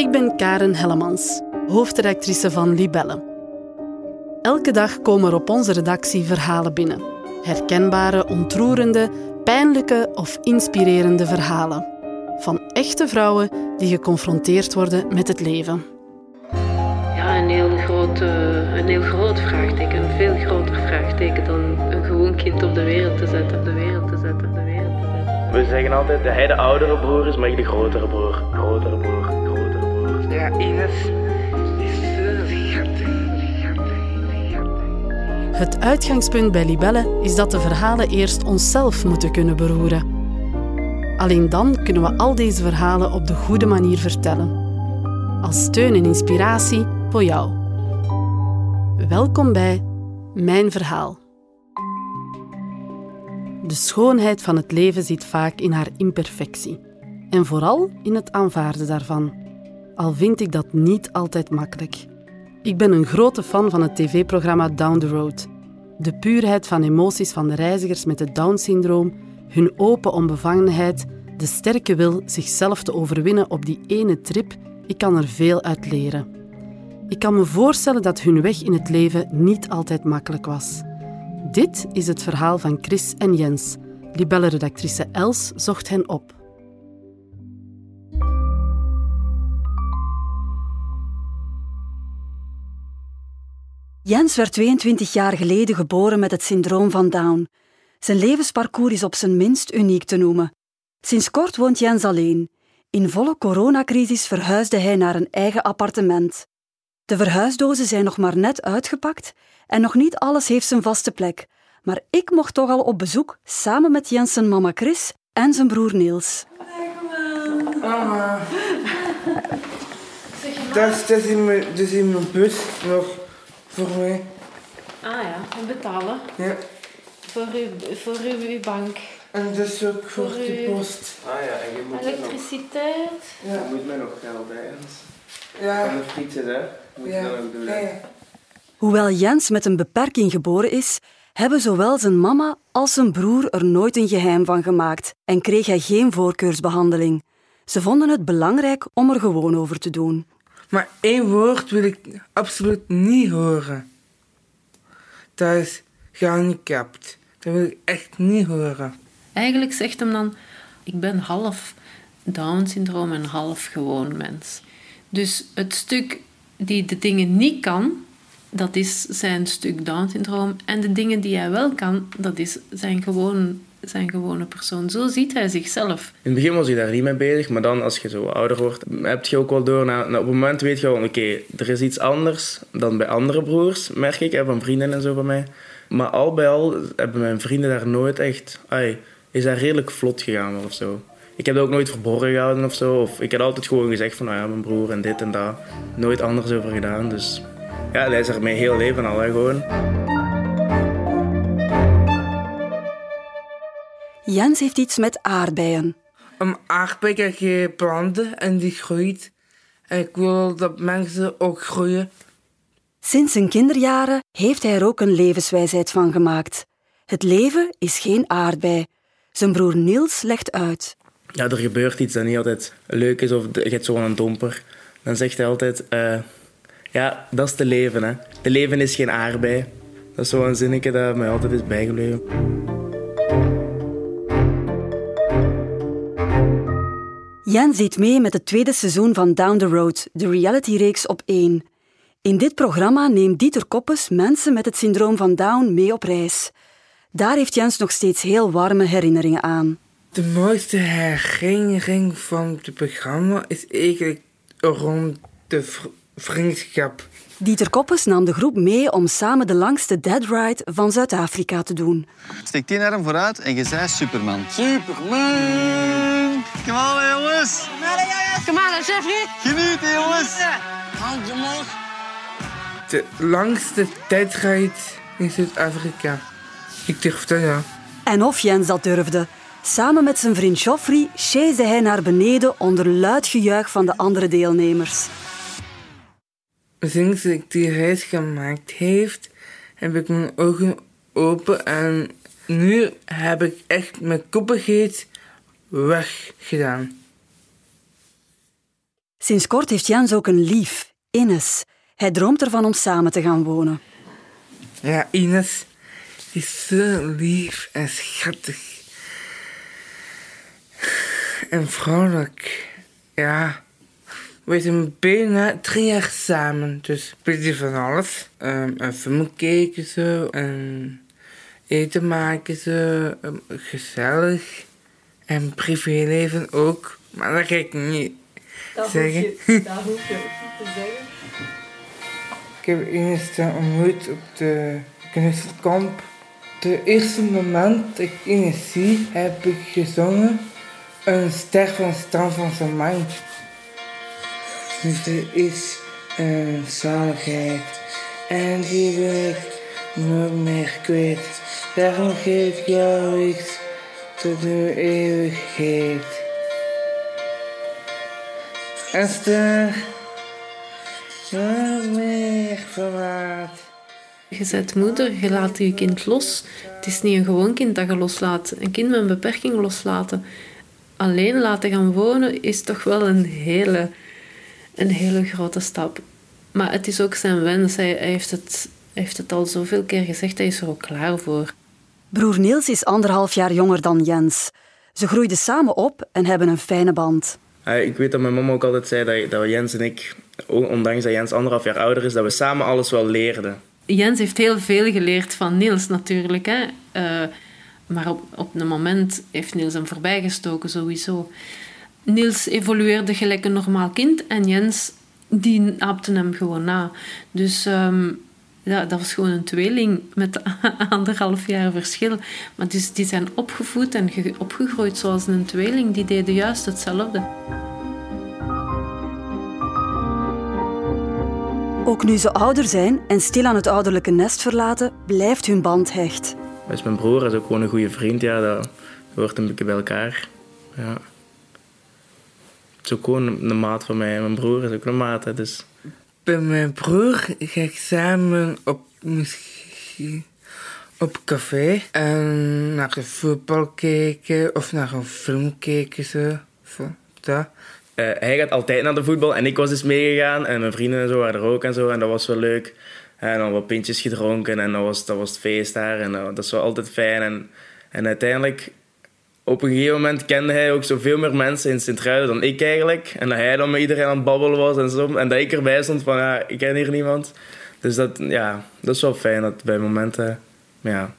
Ik ben Karen Hellemans, hoofdredactrice van Libelle. Elke dag komen er op onze redactie verhalen binnen. Herkenbare, ontroerende, pijnlijke of inspirerende verhalen. Van echte vrouwen die geconfronteerd worden met het leven. Ja, een heel groot, een heel groot vraagteken. Een veel groter vraagteken dan een gewoon kind op de wereld te zetten. Op de wereld te zetten, op de wereld te zetten. We zeggen altijd dat hij de oudere broer is, maar ik de. Grotere broer, grotere broer. Ines is. Het uitgangspunt bij Libelle is dat de verhalen eerst onszelf moeten kunnen beroeren. Alleen dan kunnen we al deze verhalen op de goede manier vertellen. Als steun en inspiratie voor jou. Welkom bij Mijn Verhaal. De schoonheid van het leven zit vaak in haar imperfectie. En vooral in het aanvaarden daarvan. Al vind ik dat niet altijd makkelijk. Ik ben een grote fan van het tv-programma Down the Road. De puurheid van emoties van de reizigers met het Down-syndroom, hun open onbevangenheid, de sterke wil zichzelf te overwinnen op die ene trip, ik kan er veel uit leren. Ik kan me voorstellen dat hun weg in het leven niet altijd makkelijk was. Dit is het verhaal van Chris en Jens. Libelle-redactrice Els zocht hen op. Jens werd 22 jaar geleden geboren met het syndroom van Down. Zijn levensparcours is op zijn minst uniek te noemen. Sinds kort woont Jens alleen. In volle coronacrisis verhuisde hij naar een eigen appartement. De verhuisdozen zijn nog maar net uitgepakt en nog niet alles heeft zijn vaste plek. Maar ik mocht toch al op bezoek samen met Jens mama Chris en zijn broer Niels. Mama. Dat dat is in mijn bus nog voor mij. Ah ja, en betalen Ja. voor uw, voor uw, uw bank. En dat is ook voor Voor de post. Ah ja, en je moet, mij nog, Elektriciteit. je Ja. moet mij nog geld eens. Ja. Van de fietsen, hè? Moet je Ja. dan ook doen. Ja. Hoewel Jens met een beperking geboren is, hebben zowel zijn mama als zijn broer er nooit een geheim van gemaakt en kreeg hij geen voorkeursbehandeling. Ze vonden het belangrijk om er gewoon over te doen. Maar één woord wil ik absoluut niet horen. Dat is gehandicapt. Dat wil ik echt niet horen. Eigenlijk zegt hem dan, ik ben half Down-syndroom en half gewoon mens. Dus het stuk die de dingen niet kan, dat is zijn stuk Down-syndroom. En de dingen die hij wel kan, dat is zijn, gewoon, zijn gewone persoon. Zo ziet hij zichzelf. In het begin was je daar niet mee bezig, maar dan als je zo ouder wordt, heb je ook wel door. Na, op het moment weet je wel, oké, er is iets anders dan bij andere broers, merk ik, hè, van vrienden en zo van mij. Maar al bij al hebben mijn vrienden daar nooit echt, ai, is daar redelijk vlot gegaan of zo. Ik heb dat ook nooit verborgen gehouden of zo. Of ik heb altijd gewoon gezegd van, nou ja, mijn broer en dit en dat. Nooit anders over gedaan, dus... Ja, hij is er mijn heel leven al, hè, gewoon. Jens heeft iets met aardbeien. Een aardbei krijg je planten en die groeit. En ik wil dat mensen ook groeien. Sinds zijn kinderjaren heeft hij er ook een levenswijsheid van gemaakt. Het leven is geen aardbei. Zijn broer Niels legt uit. ja, er gebeurt iets dat niet altijd leuk is of je hebt zo'n domper, dan zegt hij altijd: eh, Ja, dat is te leven. Hè. De leven is geen aardbei. Dat is zo'n zinnetje dat mij altijd is bijgebleven. Jens ziet mee met het tweede seizoen van Down the Road, de realityreeks op 1. In dit programma neemt Dieter Koppes mensen met het syndroom van Down mee op reis. Daar heeft Jens nog steeds heel warme herinneringen aan. De mooiste herinnering van het programma is eigenlijk rond de vr- vriendschap. Dieter Koppes nam de groep mee om samen de langste dead ride van Zuid-Afrika te doen. Steek die arm vooruit en je zei Superman. Superman! Kom aan, jongens! Kom aan, Jeffrey. Genieten, jongens! Hand omhoog. De langste tijdrit in Zuid-Afrika. Ik durf dat ja. En of Jens dat durfde. Samen met zijn vriend Joffrey chaseerde hij naar beneden onder luid gejuich van de andere deelnemers. Sinds ik die reis gemaakt heeft, heb ik mijn ogen open en nu heb ik echt mijn koppigheid weggedaan. Sinds kort heeft Jens ook een lief, Ines. Hij droomt ervan om samen te gaan wonen. Ja, Ines is zo lief en schattig. En vrolijk. Ja. We zijn bijna drie jaar samen, dus beetje van alles. Um, een film kijken zo, en eten maken zo, um, gezellig. En privéleven ook, maar dat ga ik niet zeggen. dat hoef je te zeggen. Ik heb Ines ontmoet op de knutselkamp. De eerste moment dat ik Ines zie, heb ik gezongen Een ster van Stan van zijn. Dus er is een zaligheid en die wil ik nooit meer kwijt. Daarom geef ik jou iets tot de eeuwigheid. Een ster, nooit meer verlaat. Je bent moeder, je laat je kind los. Het is niet een gewoon kind dat je loslaat. Een kind met een beperking loslaten. Alleen laten gaan wonen is toch wel een hele, een hele grote stap. Maar het is ook zijn wens. Hij, hij heeft, het, hij heeft het al zoveel keer gezegd, hij is er ook klaar voor. Broer Niels is anderhalf jaar jonger dan Jens. Ze groeiden samen op en hebben een fijne band. Eh, ik weet dat mijn mama ook altijd zei dat, dat Jens en ik, ondanks dat Jens anderhalf jaar ouder is, dat we samen alles wel leerden. Jens heeft heel veel geleerd van Niels natuurlijk. Hè. Uh, maar op, op een moment heeft Niels hem voorbijgestoken, sowieso. Niels evolueerde gelijk een normaal kind en Jens die aapte hem gewoon na. Dus um, ja, dat was gewoon een tweeling met anderhalf jaar verschil. Maar dus, die zijn opgevoed en opgegroeid zoals een tweeling. Die deden juist hetzelfde. Ook nu ze ouder zijn en stil aan het ouderlijke nest verlaten, blijft hun band hecht. Dat is mijn broer, dat is ook gewoon een goede vriend. Ja, dat hoort een beetje bij elkaar. Ja. Het is ook gewoon een maat van mij. Mijn broer is ook een maat. Hè, dus. Bij mijn broer ga ik samen op, misschien, op café en naar een voetbal kijken of naar een film kijken. Zo. Zo, dat. Uh, hij gaat altijd naar de voetbal en ik was dus meegegaan en mijn vrienden en zo waren er ook en zo en dat was wel leuk. En dan wat pintjes gedronken en dat was, dat was het feest daar en dat, dat is wel altijd fijn. En, en uiteindelijk, op een gegeven moment kende hij ook zoveel meer mensen in Sint-Truiden dan ik eigenlijk. En dat hij dan met iedereen aan het babbelen was en zo. En dat ik erbij stond van, ja, ik ken hier niemand. Dus dat, ja, dat is wel fijn dat bij momenten, ja.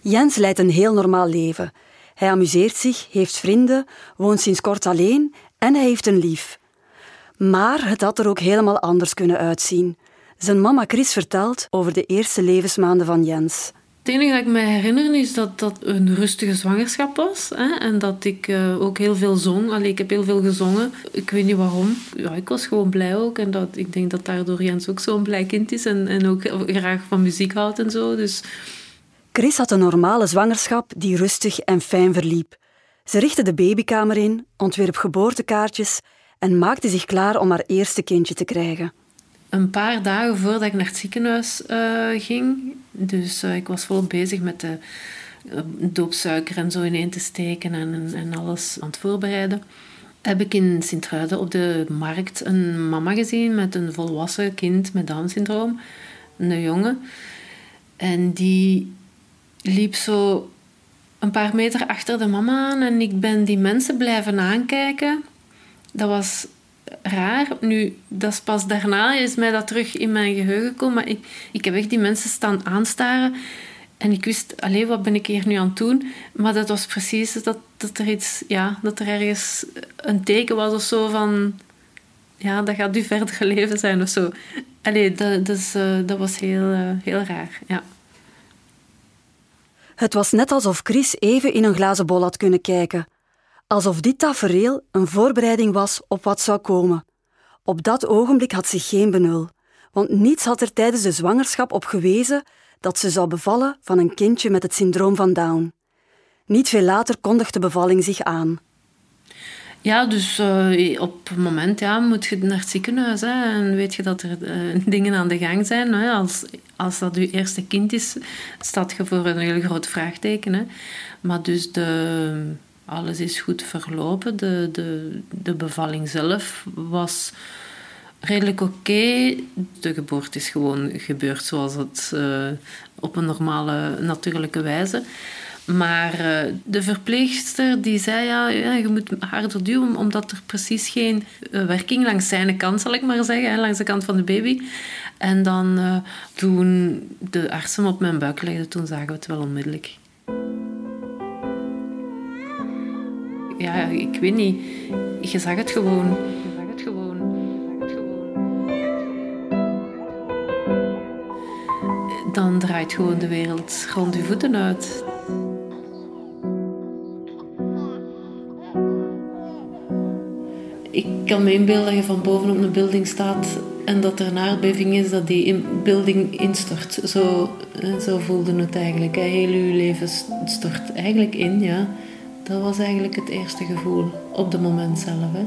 Jens leidt een heel normaal leven. Hij amuseert zich, heeft vrienden, woont sinds kort alleen en hij heeft een lief. Maar het had er ook helemaal anders kunnen uitzien. Zijn mama Chris vertelt over de eerste levensmaanden van Jens. Het enige dat ik me herinner is dat dat een rustige zwangerschap was. Hè? En dat ik uh, ook heel veel zong. Allee, ik heb heel veel gezongen. Ik weet niet waarom. Ja, ik was gewoon blij ook. En dat, ik denk dat daardoor Jens ook zo'n blij kind is. En, en ook graag van muziek houdt en zo. Dus Chris had een normale zwangerschap die rustig en fijn verliep. Ze richtte de babykamer in, ontwierp geboortekaartjes en maakte zich klaar om haar eerste kindje te krijgen. Een paar dagen voordat ik naar het ziekenhuis uh, ging, dus uh, ik was volop bezig met de uh, doopsuiker en zo ineen te steken en, en alles aan het voorbereiden, heb ik in Sint-Truiden op de markt een mama gezien met een volwassen kind met Down-syndroom, een jongen. En die liep zo een paar meter achter de mama aan en ik ben die mensen blijven aankijken. Dat was raar. Nu, dat is pas daarna is mij dat terug in mijn geheugen gekomen. Maar ik, ik heb echt die mensen staan aanstaren. En ik wist, alleen wat ben ik hier nu aan het doen? Maar dat was precies dat, dat er iets, ja, dat er ergens een teken was of zo van, ja, dat gaat u verder leven zijn of zo. Dat, uh, dat was heel, uh, heel raar, ja. Het was net alsof Chris even in een glazen bol had kunnen kijken. Alsof dit tafereel een voorbereiding was op wat zou komen. Op dat ogenblik had ze geen benul, want niets had er tijdens de zwangerschap op gewezen dat ze zou bevallen van een kindje met het syndroom van Down. Niet veel later kondigt de bevalling zich aan. Ja, dus uh, op het moment ja, moet je naar het ziekenhuis hè, en weet je dat er uh, dingen aan de gang zijn. Hè. Als, als dat je eerste kind is, staat je voor een heel groot vraagteken. Hè. Maar dus de, alles is goed verlopen. De, de, de bevalling zelf was redelijk oké. De geboorte is gewoon gebeurd zoals het uh, op een normale, natuurlijke wijze. Maar uh, de verpleegster die zei, ja, je moet harder duwen, omdat er precies geen uh, werking langs zijn kant, zal ik maar zeggen, langs de kant van de baby. En dan toen de artsen op mijn buik legden, toen zagen we het wel onmiddellijk. Ja, ik weet niet. Je zag het gewoon. Je zag het gewoon. Dan draait gewoon de wereld rond je voeten uit. Ik kan me inbeelden dat je van boven op een building staat en dat er een aardbeving is dat die in building instort. Zo, zo voelde het eigenlijk. Heel uw leven stort eigenlijk in, ja. Dat was eigenlijk het eerste gevoel op het moment zelf. Hè.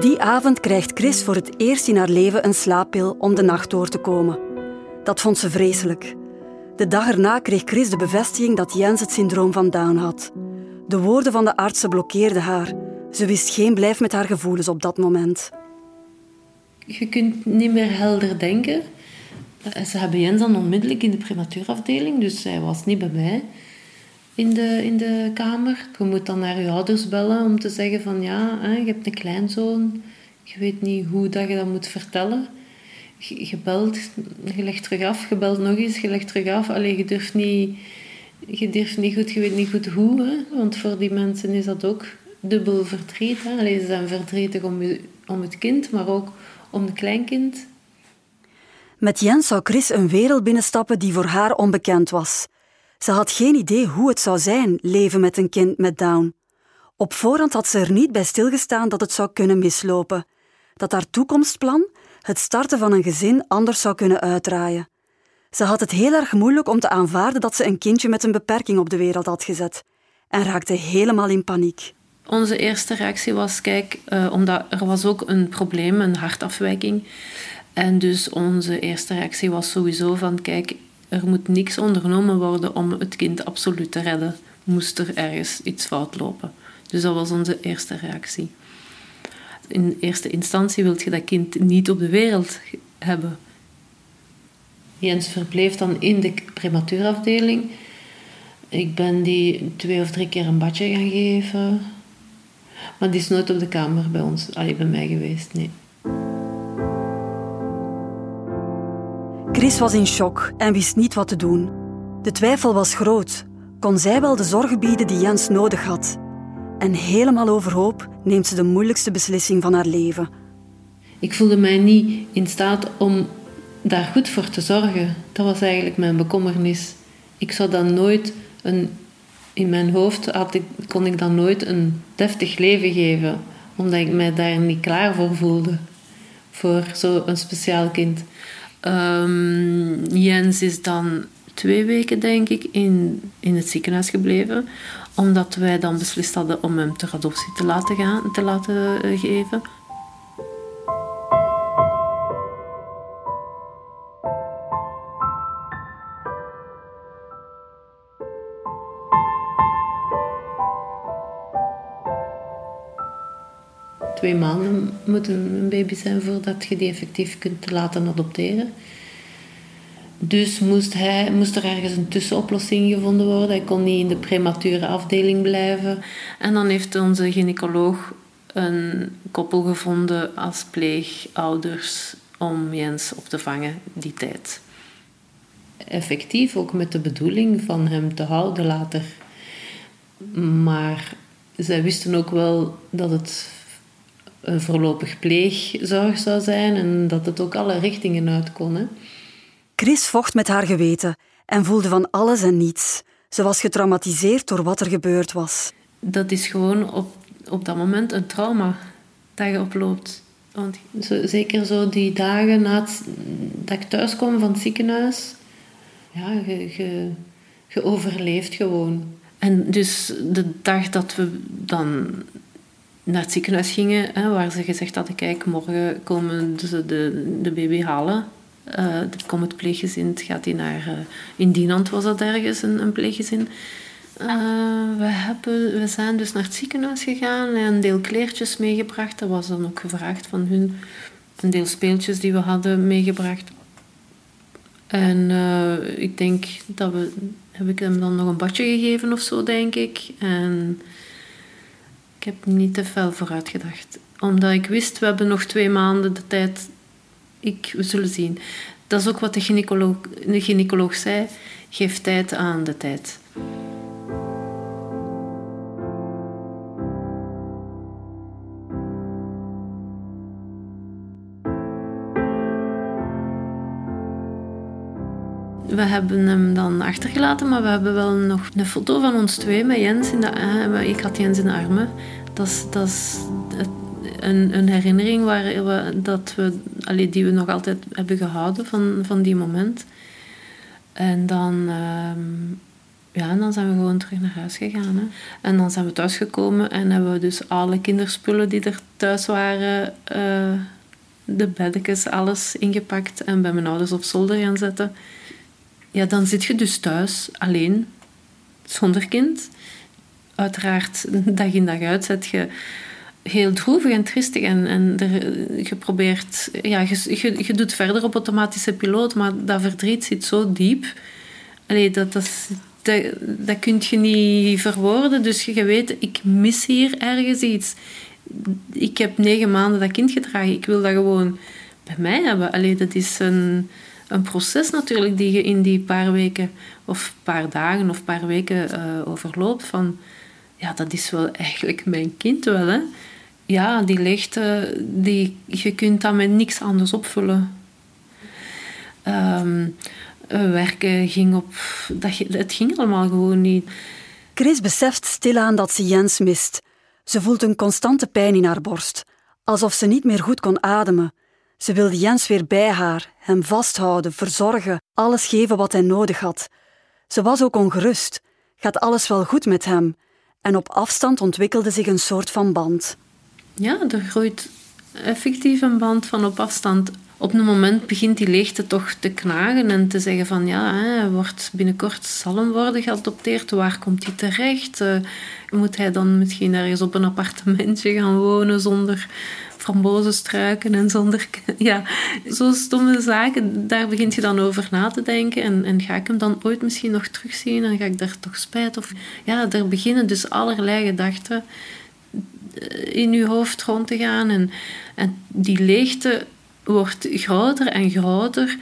Die avond krijgt Chris voor het eerst in haar leven een slaappil om de nacht door te komen. Dat vond ze vreselijk. De dag erna kreeg Chris de bevestiging dat Jens het syndroom van Down had. De woorden van de artsen blokkeerden haar. Ze wist geen blijf met haar gevoelens op dat moment. Je kunt niet meer helder denken. Ze hebben Jens dan onmiddellijk in de prematuurafdeling, dus zij was niet bij mij in de, in de kamer. Je moet dan naar je ouders bellen om te zeggen van ja, hè, je hebt een kleinzoon. Je weet niet hoe dat je dat moet vertellen. Je, je belt, je legt terug af, je belt nog eens, je legt terug af. Alleen je durft niet, je durft niet goed, je weet niet goed hoe. Hè? Want voor die mensen is dat ook dubbel verdriet. Alleen ze zijn verdrietig om, om het kind, maar ook om het kleinkind. Met Jens zou Chris een wereld binnenstappen die voor haar onbekend was. Ze had geen idee hoe het zou zijn leven met een kind met Down. Op voorhand had ze er niet bij stilgestaan dat het zou kunnen mislopen, dat haar toekomstplan, het starten van een gezin, anders zou kunnen uitdraaien. Ze had het heel erg moeilijk om te aanvaarden dat ze een kindje met een beperking op de wereld had gezet en raakte helemaal in paniek. Onze eerste reactie was, kijk, uh, omdat er was ook een probleem, een hartafwijking. En dus onze eerste reactie was sowieso van, kijk, er moet niks ondernomen worden om het kind absoluut te redden, moest er ergens iets fout lopen. Dus dat was onze eerste reactie. In eerste instantie wil je dat kind niet op de wereld hebben. Jens verbleef dan in de prematuurafdeling. Ik ben die twee of drie keer een badje gaan geven. Maar die is nooit op de kamer bij ons, alleen bij mij geweest, nee. Chris was in shock en wist niet wat te doen. De twijfel was groot. Kon zij wel de zorg bieden die Jens nodig had? En helemaal overhoop neemt ze de moeilijkste beslissing van haar leven. Ik voelde mij niet in staat om daar goed voor te zorgen. Dat was eigenlijk mijn bekommernis. Ik zou dan nooit een. In mijn hoofd ik, kon ik dan nooit een deftig leven geven, omdat ik mij daar niet klaar voor voelde. Voor zo'n speciaal kind. Um, Jens is dan twee weken, denk ik, in, in het ziekenhuis gebleven. Omdat wij dan beslist hadden om hem ter adoptie te laten, gaan, te laten eh, geven. twee maanden moet een baby zijn voordat je die effectief kunt laten adopteren. Dus moest, hij, moest er ergens een tussenoplossing gevonden worden. Hij kon niet in de premature afdeling blijven. En dan heeft onze gynaecoloog een koppel gevonden als pleegouders om Jens op te vangen die tijd. Effectief ook met de bedoeling van hem te houden later. Maar zij wisten ook wel dat het voorlopig pleegzorg zou zijn en dat het ook alle richtingen uit kon. Hè. Chris vocht met haar geweten en voelde van alles en niets. Ze was getraumatiseerd door wat er gebeurd was. Dat is gewoon op, op dat moment een trauma dat je oploopt. Want zo, zeker zo die dagen na dat ik thuis kwam van het ziekenhuis, ja, je, je, je overleeft gewoon. En dus de dag dat we dan naar het ziekenhuis gingen, hè, waar ze gezegd hadden, kijk, morgen komen ze de, de baby halen. Uh, komt het pleeggezin, gaat hij naar... Uh, in Dienand was dat ergens, een, een pleeggezin. Uh, we, hebben, we zijn dus naar het ziekenhuis gegaan en een deel kleertjes meegebracht. Dat was dan ook gevraagd van hun. Een deel speeltjes die we hadden meegebracht. En ik denk dat we... Heb ik hem dan nog een badje gegeven of zo, denk ik. En ik heb niet te veel vooruit gedacht. Omdat ik wist, we hebben nog twee maanden de tijd. Ik, we zullen zien. Dat is ook wat de gynaecoloog, de gynaecoloog zei. Geef tijd aan de tijd. We hebben hem dan achtergelaten, maar we hebben wel nog een foto van ons twee met Jens in de uh, Ik had Jens in de armen. Dat is, dat een, een herinnering waar we, dat we, die we nog altijd hebben gehouden van, van die moment. En dan, uh, ja, dan zijn we gewoon terug naar huis gegaan. Hè. En dan zijn we thuisgekomen en hebben we dus alle kinderspullen die er thuis waren, uh, de beddekens, alles ingepakt en bij mijn ouders op zolder gaan zetten ja, dan zit je dus thuis alleen, zonder kind. Uiteraard, dag in dag uit, zet je heel droevig en tristig. En, en er, je probeert, ja, je, je, je, doet verder op automatische piloot, maar dat verdriet zit zo diep. Allee, dat, dat, dat, dat kun je niet verwoorden. Dus je weet, ik mis hier ergens iets. Ik heb negen maanden dat kind gedragen. Ik wil dat gewoon bij mij hebben. Allee, dat is een een proces natuurlijk die je in die paar weken of paar dagen of paar weken uh, overloopt. Van ja, dat is wel eigenlijk mijn kind wel. Hè? Ja, die leegte, die, je kunt dat met niks anders opvullen. Um, werken ging op. Dat, het ging allemaal gewoon niet. Chris beseft stilaan dat ze Jens mist. Ze voelt een constante pijn in haar borst, alsof ze niet meer goed kon ademen. Ze wilde Jens weer bij haar, hem vasthouden, verzorgen, alles geven wat hij nodig had. Ze was ook ongerust. Gaat alles wel goed met hem? En op afstand ontwikkelde zich een soort van band. Ja, er groeit effectief een band van op afstand. Op een moment begint die leegte toch te knagen en te zeggen van ja, hij wordt binnenkort zal hem worden geadopteerd. Waar komt hij terecht? Uh, moet hij dan misschien ergens op een appartementje gaan wonen zonder frambozenstruiken en zonder... Ja, zo stomme zaken, daar begint je dan over na te denken. En, en ga ik hem dan ooit misschien nog terugzien en ga ik daar toch spijt? Of, ja, er beginnen dus allerlei gedachten eh, in je hoofd rond te gaan. En, en die leegte wordt groter en groter.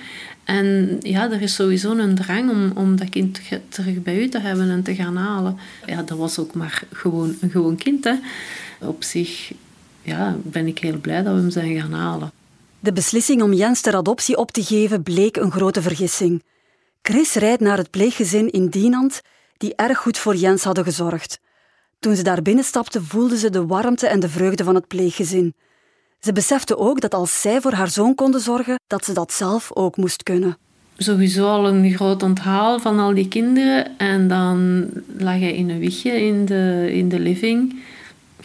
En ja, er is sowieso een drang om, om dat kind terug bij u te hebben en te gaan halen. Ja, dat was ook maar gewoon een gewoon kind. Hè. Op zich ja, ben ik heel blij dat we hem zijn gaan halen. De beslissing om Jens ter adoptie op te geven bleek een grote vergissing. Chris rijdt naar het pleeggezin in Dienand, die erg goed voor Jens hadden gezorgd. Toen ze daar binnenstapte, voelde ze de warmte en de vreugde van het pleeggezin. Ze besefte ook dat als zij voor haar zoon konden zorgen, dat ze dat zelf ook moest kunnen. Sowieso al een groot onthaal van al die kinderen. En dan lag hij in een wiegje in de, in de living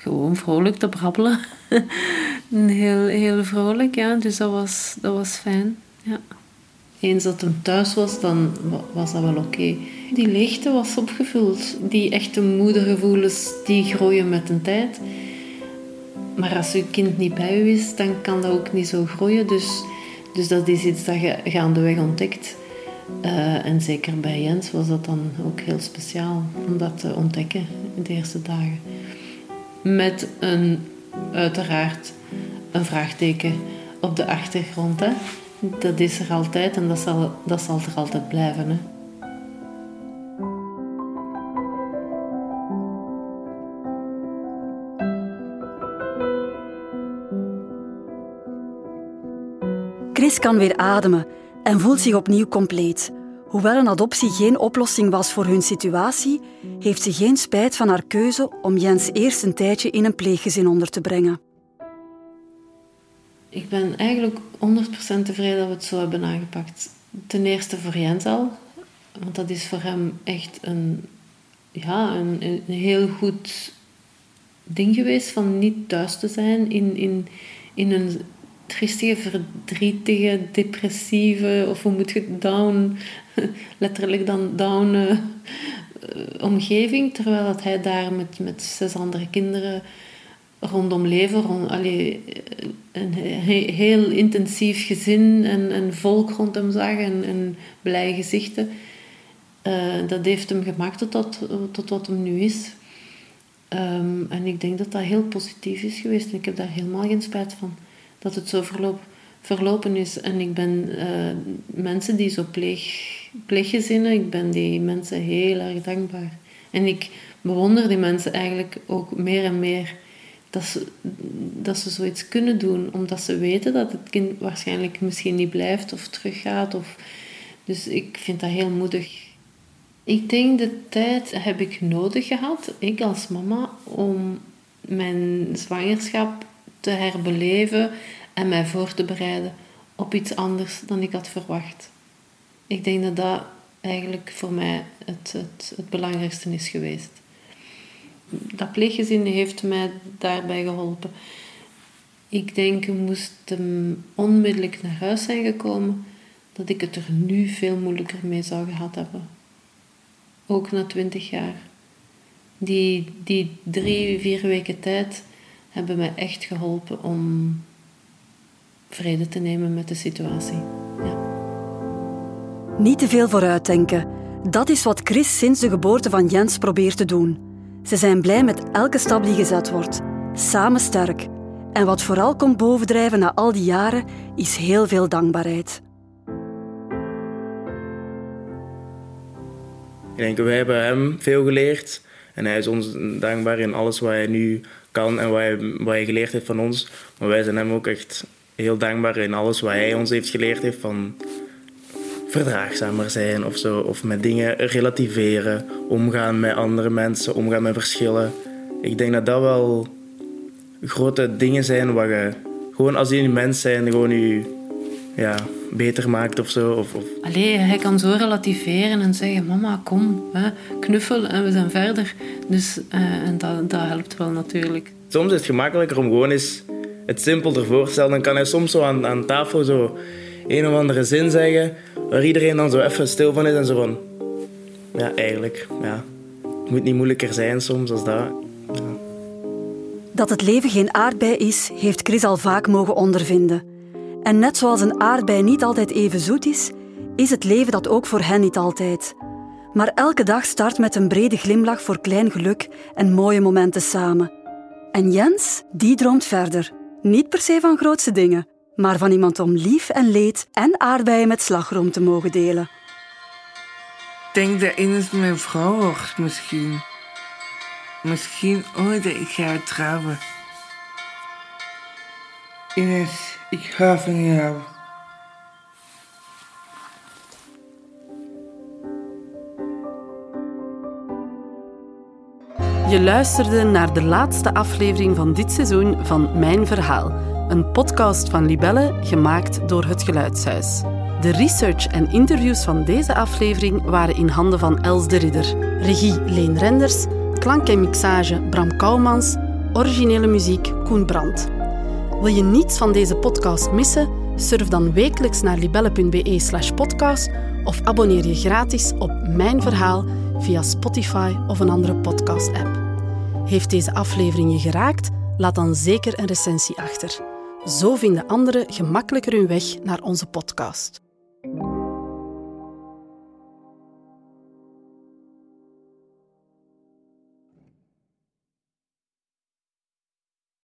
gewoon vrolijk te brabbelen. heel, heel vrolijk, ja. Dus dat was, dat was fijn, ja. Eens dat hem thuis was, dan was dat wel oké. Die leegte was opgevuld. Die echte moedergevoelens, die groeien met de tijd. Maar als je kind niet bij u is, dan kan dat ook niet zo groeien. Dus, dus dat is iets dat je gaandeweg ontdekt. Uh, en zeker bij Jens was dat dan ook heel speciaal om dat te ontdekken in de eerste dagen met een, uiteraard een vraagteken op de achtergrond. Hè. Dat is er altijd en dat zal, dat zal er altijd blijven. Hè. Chris kan weer ademen en voelt zich opnieuw compleet. Hoewel een adoptie geen oplossing was voor hun situatie, heeft ze geen spijt van haar keuze om Jens eerst een tijdje in een pleeggezin onder te brengen. Ik ben eigenlijk 100% tevreden dat we het zo hebben aangepakt. Ten eerste voor Jens al, want dat is voor hem echt een, ja, een, een heel goed ding geweest van niet thuis te zijn in, in, in een triestige, verdrietige, depressieve, of hoe moet je down, letterlijk dan down, uh, omgeving, terwijl dat hij daar met, met zes andere kinderen rondom leven, rond, allee, een heel intensief gezin en, en volk hem zag en, en blije gezichten. Dat heeft hem gemaakt tot, tot, wat hem nu is. Um, en ik denk dat dat heel positief is geweest. En ik heb daar helemaal geen spijt van. Dat het zo verloop, verlopen is. En ik ben uh, mensen die zo pleeg, pleeggezinnen, ik ben die mensen heel erg dankbaar. En ik bewonder die mensen eigenlijk ook meer en meer. Dat ze, dat ze zoiets kunnen doen, omdat ze weten dat het kind waarschijnlijk misschien niet blijft of teruggaat. Of, dus ik vind dat heel moedig. Ik denk de tijd heb ik nodig gehad, ik als mama, om mijn zwangerschap te herbeleven en mij voor te bereiden op iets anders dan ik had verwacht. Ik denk dat dat eigenlijk voor mij het, het, het belangrijkste is geweest. Dat pleeggezin heeft mij daarbij geholpen. Ik denk, moest hem onmiddellijk naar huis zijn gekomen, dat ik het er nu veel moeilijker mee zou gehad hebben ook na twintig jaar. Die, die drie, vier weken tijd hebben mij echt geholpen om vrede te nemen met de situatie. Ja. Niet te veel vooruitdenken. Dat is wat Chris sinds de geboorte van Jens probeert te doen. Ze zijn blij met elke stap die gezet wordt. Samen sterk. En wat vooral komt bovendrijven na al die jaren, is heel veel dankbaarheid. Ik denk, wij hebben hem veel geleerd. En hij is ons dankbaar in alles wat hij nu kan en wat hij, wat hij geleerd heeft van ons. Maar wij zijn hem ook echt heel dankbaar in alles wat hij ons heeft geleerd heeft van verdraagzamer zijn of zo. Of met dingen relativeren, omgaan met andere mensen, omgaan met verschillen. Ik denk dat dat wel grote dingen zijn waar je gewoon als je een mens zijn, gewoon je ja, beter maakt of zo. Of, of... Allee, hij kan zo relativeren en zeggen: Mama, kom, hè, knuffel en we zijn verder. Dus, uh, en dat, dat helpt wel natuurlijk. Soms is het gemakkelijker om gewoon eens het simpel ervoor. Dan kan hij soms zo aan, aan tafel zo een of andere zin zeggen, waar iedereen dan zo even stil van is en zo van: Ja, eigenlijk, ja. Het moet niet moeilijker zijn soms als dat. Dat het leven geen aardbei is, heeft Chris al vaak mogen ondervinden. En net zoals een aardbei niet altijd even zoet is, is het leven dat ook voor hen niet altijd. Maar elke dag start met een brede glimlach voor klein geluk en mooie momenten samen. En Jens, die droomt verder. Niet per se van grootste dingen, maar van iemand om lief en leed en aardbeien met slagroom te mogen delen. Ik denk dat Ines mijn vrouw wordt, misschien. Misschien ooit ik ga trouwen. Ines, ik hou van jou. Je luisterde naar de laatste aflevering van dit seizoen van Mijn Verhaal, een podcast van Libelle gemaakt door Het Geluidshuis. De research en interviews van deze aflevering waren in handen van Els de Ridder, regie Leen Renders, klank en mixage Bram Kouwmans, originele muziek Koen Brandt. Wil je niets van deze podcast missen? Surf dan wekelijks naar libelle.be slash podcast of abonneer je gratis op Mijn Verhaal via Spotify of een andere podcast-app. Heeft deze aflevering je geraakt? Laat dan zeker een recensie achter. Zo vinden anderen gemakkelijker hun weg naar onze podcast.